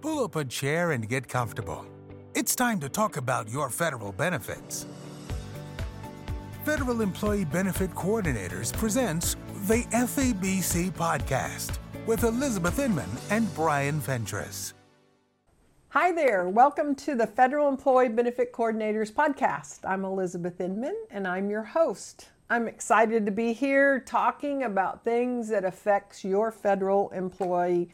Pull up a chair and get comfortable. It's time to talk about your federal benefits. Federal Employee Benefit Coordinators presents the FEBC podcast with Elizabeth Inman and Brian Fentress. Hi there. Welcome to the Federal Employee Benefit Coordinators podcast. I'm Elizabeth Inman and I'm your host. I'm excited to be here talking about things that affects your federal employee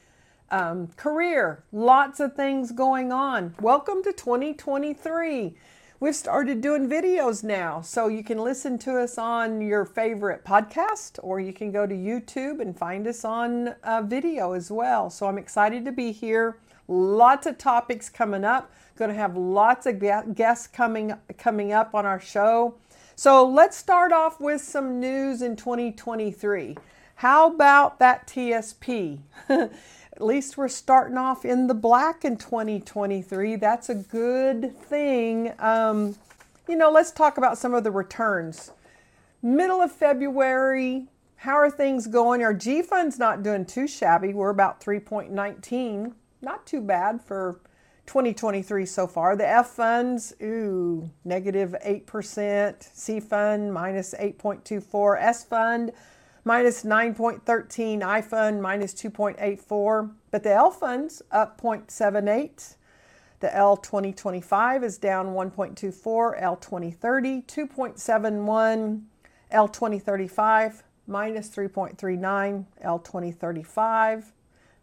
um, career. Lots of things going on. Welcome to 2023. We've started doing videos now, so you can listen to us on your favorite podcast, or you can go to YouTube and find us on uh, video as well. So I'm excited to be here. Lots of topics coming up. Going to have lots of guests coming coming up on our show. So let's start off with some news in 2023. How about that TSP? At least we're starting off in the black in 2023. That's a good thing. Um, you know, let's talk about some of the returns. Middle of February, how are things going? Our G fund's not doing too shabby. We're about 3.19. Not too bad for 2023 so far. The F funds, ooh, negative 8%. C fund, minus 8.24. S fund, minus 9.13, I fund minus 2.84, but the L fund's up 0.78. The L 2025 is down 1.24, L 2030 2.71, L 2035 minus 3.39, L 2035.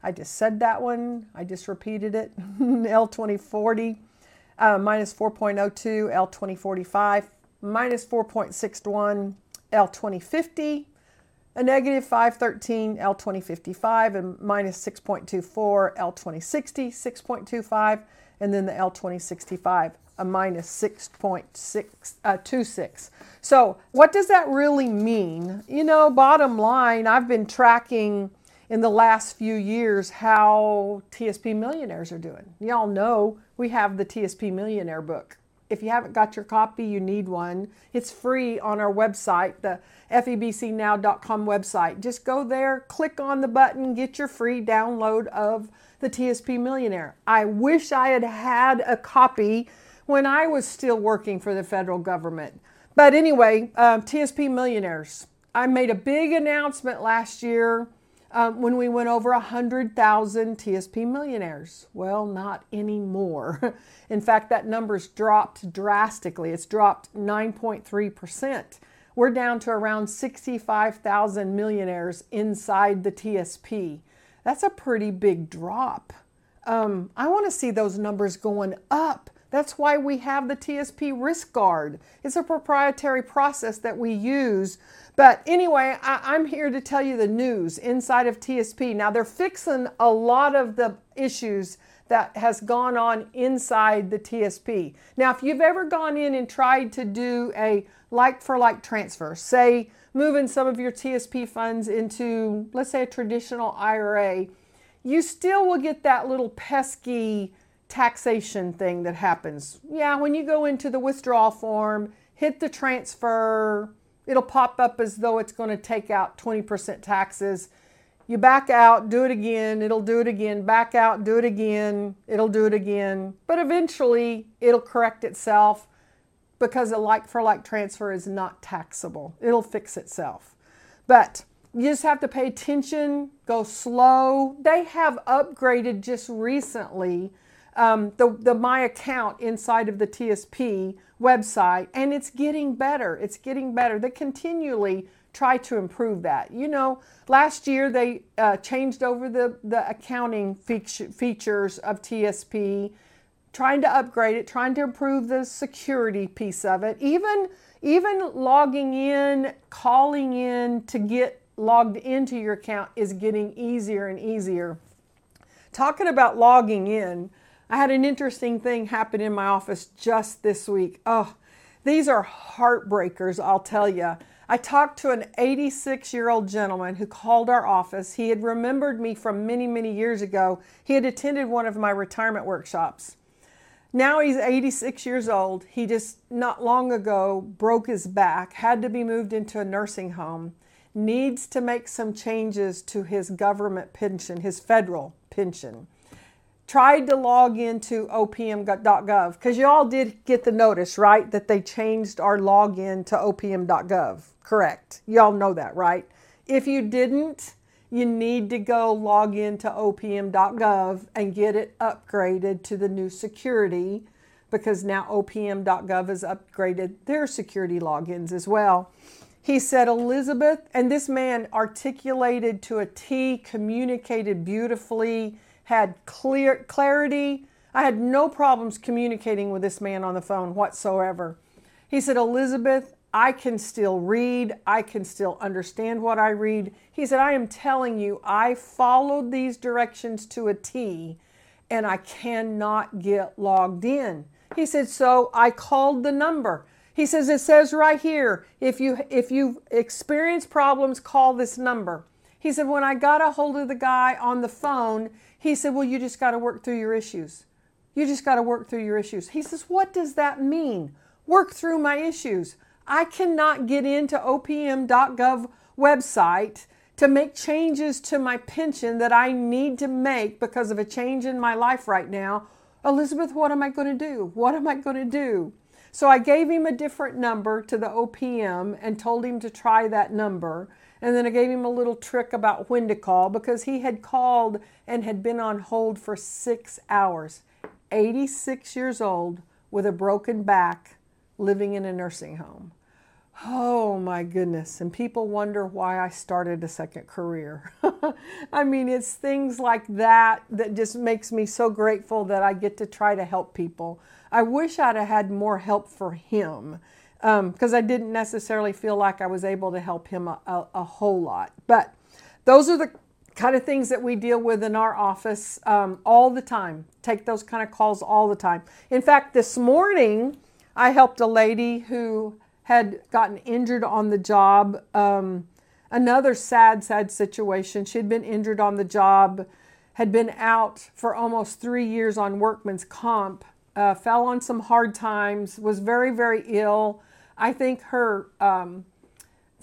I just said that one, I just repeated it. L 2040 uh, minus 4.02, L 2045 minus 4.61, L 2050 a negative 513 L2055 and minus 6.24 L2060 6.25 and then the L2065 a minus 6.626. Uh, so what does that really mean? You know, bottom line, I've been tracking in the last few years how TSP millionaires are doing. Y'all know we have the TSP millionaire book. If you haven't got your copy, you need one. It's free on our website, the febcnow.com website. Just go there, click on the button, get your free download of the TSP Millionaire. I wish I had had a copy when I was still working for the federal government. But anyway, um, TSP Millionaires. I made a big announcement last year um, when we went over 100,000 TSP millionaires. Well, not anymore. In fact, that number's dropped drastically. It's dropped 9.3%. We're down to around 65,000 millionaires inside the TSP. That's a pretty big drop. Um, I want to see those numbers going up. That's why we have the TSP Risk Guard. It's a proprietary process that we use but anyway, I, am here to tell you the news inside of TSP. Now they're fixing a lot of the issues that has gone on inside the TSP. Now, if you've ever gone in and tried to do a like for like transfer, say moving some of your TSP funds into, let's say, a traditional IRA, you still will get that little pesky taxation thing that happens. Yeah, when you go into the withdrawal form, hit the transfer, it'll pop up as though it's going to take out 20% taxes. You back out, do it again, it'll do it again, back out, do it again, it'll do it again. But eventually it'll correct itself because a like for like transfer is not taxable. It'll fix itself. But you just have to pay attention, go slow. They have upgraded just recently um, the, the My Account inside of the TSP website, and it's getting better. It's getting better. They continually try to improve that. You know, last year they uh, changed over the, the accounting feature, features of TSP, trying to upgrade it, trying to improve the security piece of it. Even even logging in, calling in to get logged into your account is getting easier and easier. Talking about logging in, I had an interesting thing happen in my office just this week. Oh, these are heartbreakers, I'll tell you. I talked to an 86 year old gentleman who called our office. He had remembered me from many, many years ago. He had attended one of my retirement workshops. Now he's 86 years old. He just not long ago broke his back, had to be moved into a nursing home, needs to make some changes to his government pension, his federal pension tried to log into opm.gov because you all did get the notice, right? That they changed our login to opm.gov. Correct. Y'all know that, right? If you didn't, you need to go log into opm.gov and get it upgraded to the new security because now opm.gov has upgraded their security logins as well. He said, Elizabeth, and this man articulated to a T, communicated beautifully, had clear clarity. I had no problems communicating with this man on the phone whatsoever. He said, Elizabeth, I can still read. I can still understand what I read. He said, I am telling you, I followed these directions to a T and I cannot get logged in. He said, so I called the number. He says, it says right here, if you if you experience problems, call this number. He said, when I got a hold of the guy on the phone, he said, well, you just got to work through your issues. You just got to work through your issues. He says, what does that mean? Work through my issues. I cannot get into opm.gov website to make changes to my pension that I need to make because of a change in my life right now. Elizabeth, what am I going to do? What am I going to do? So I gave him a different number to the OPM and told him to try that number. And then I gave him a little trick about when to call because he had called and had been on hold for six hours. 86 years old with a broken back living in a nursing home. Oh my goodness. And people wonder why I started a second career. I mean, it's things like that that just makes me so grateful that I get to try to help people. I wish I'd have had more help for him because um, I didn't necessarily feel like I was able to help him a, a, a, whole lot. But those are the kind of things that we deal with in our office um, all the time. Take those kind of calls all the time. In fact, this morning, I helped a lady who had gotten injured on the job. Um, another sad, sad situation. She'd been injured on the job, had been out for almost three years on workman's comp, uh, fell on some hard times, was very, very ill. I think her. Um,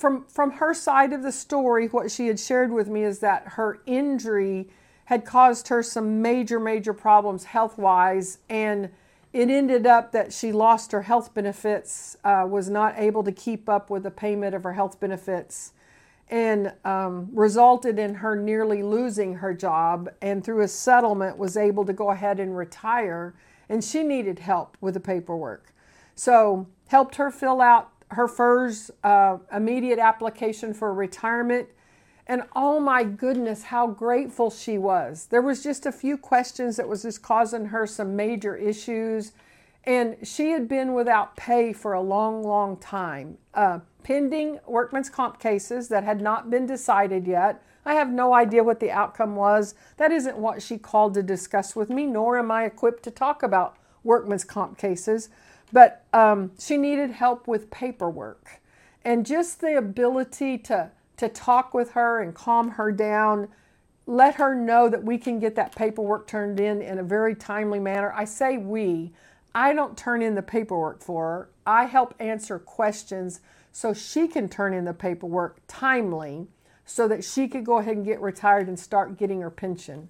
from, from her side of the story, what she had shared with me is that her injury had caused her some major, major problems health wise, and it ended up that she lost her health benefits, uh, was not able to keep up with the payment of her health benefits, and um, resulted in her nearly losing her job. And through a settlement, was able to go ahead and retire. And she needed help with the paperwork, so helped her fill out her first uh, immediate application for retirement and oh my goodness, how grateful she was. There was just a few questions that was just causing her some major issues. And she had been without pay for a long, long time, uh, pending workman's comp cases that had not been decided yet. I have no idea what the outcome was. That isn't what she called to discuss with me, nor am I equipped to talk about workman's comp cases. But um, she needed help with paperwork. And just the ability to to talk with her and calm her down. Let her know that we can get that paperwork turned in in a very timely manner. I say we, I don't turn in the paperwork for her. I help answer questions so she can turn in the paperwork timely so that she could go ahead and get retired and start getting her pension.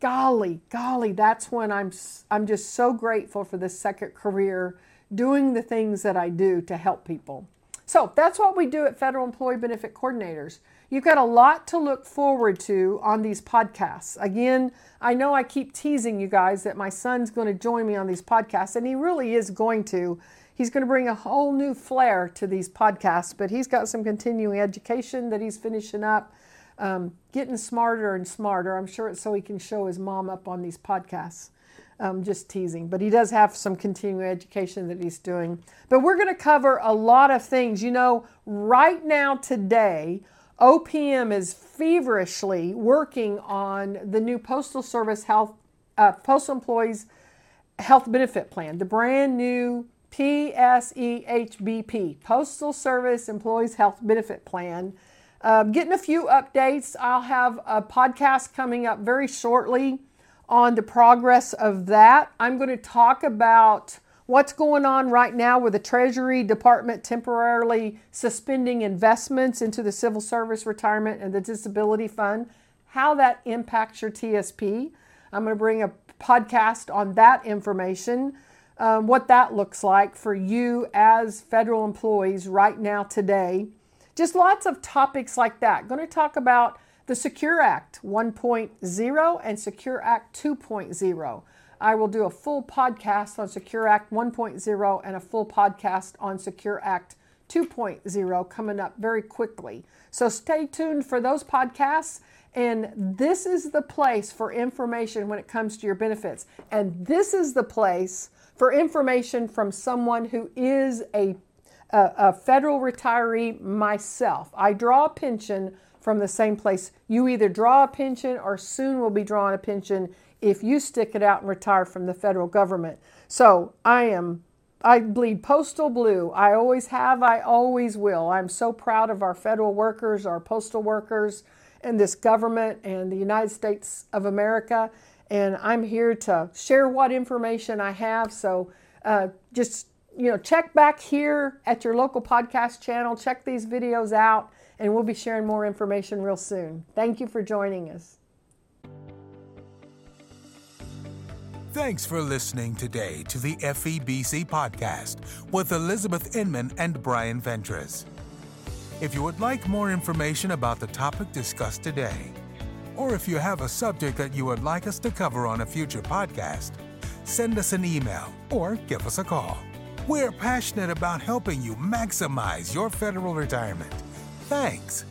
Golly, golly, that's when I'm I'm just so grateful for this second career doing the things that I do to help people. So that's what we do at Federal Employee Benefit Coordinators. You've got a lot to look forward to on these podcasts. Again, I know I keep teasing you guys that my son's going to join me on these podcasts, and he really is going to. He's going to bring a whole new flair to these podcasts, but he's got some continuing education that he's finishing up, um, getting smarter and smarter. I'm sure it's so he can show his mom up on these podcasts. Um, just teasing, but he does have some continuing education that he's doing. But we're going to cover a lot of things. You know, right now, today, OPM is feverishly working on the new Postal Service Health, uh, Postal Employees Health Benefit Plan, the brand new PSEHBP, Postal Service Employees Health Benefit Plan. Uh, getting a few updates. I'll have a podcast coming up very shortly on the progress of that. I'm going to talk about what's going on right now with the Treasury Department temporarily suspending investments into the Civil Service Retirement and the Disability Fund, how that impacts your TSP. I'm going to bring a podcast on that information, um, what that looks like for you as federal employees right now, today. Just lots of topics like that. Going to talk about the Secure Act 1.0 and Secure Act 2.0. I will do a full podcast on Secure Act 1.0 and a full podcast on Secure Act 2.0 coming up very quickly. So stay tuned for those podcasts. And this is the place for information when it comes to your benefits. And this is the place for information from someone who is a, a, a federal retiree myself. I draw a pension from the same place. You either draw a pension or soon will be drawing a pension if you stick it out and retire from the federal government. So I am, I bleed postal blue. I always have, I always will. I'm so proud of our federal workers, our postal workers, and this government and the United States of America. And I'm here to share what information I have. So uh, just, you know, check back here at your local podcast channel, check these videos out and we'll be sharing more information real soon. Thank you for joining us. Thanks for listening today to the FEBC podcast with Elizabeth Inman and Brian Ventress. If you would like more information about the topic discussed today, or if you have a subject that you would like us to cover on a future podcast, send us an email or give us a call. We're passionate about helping you maximize your federal retirement. Thanks.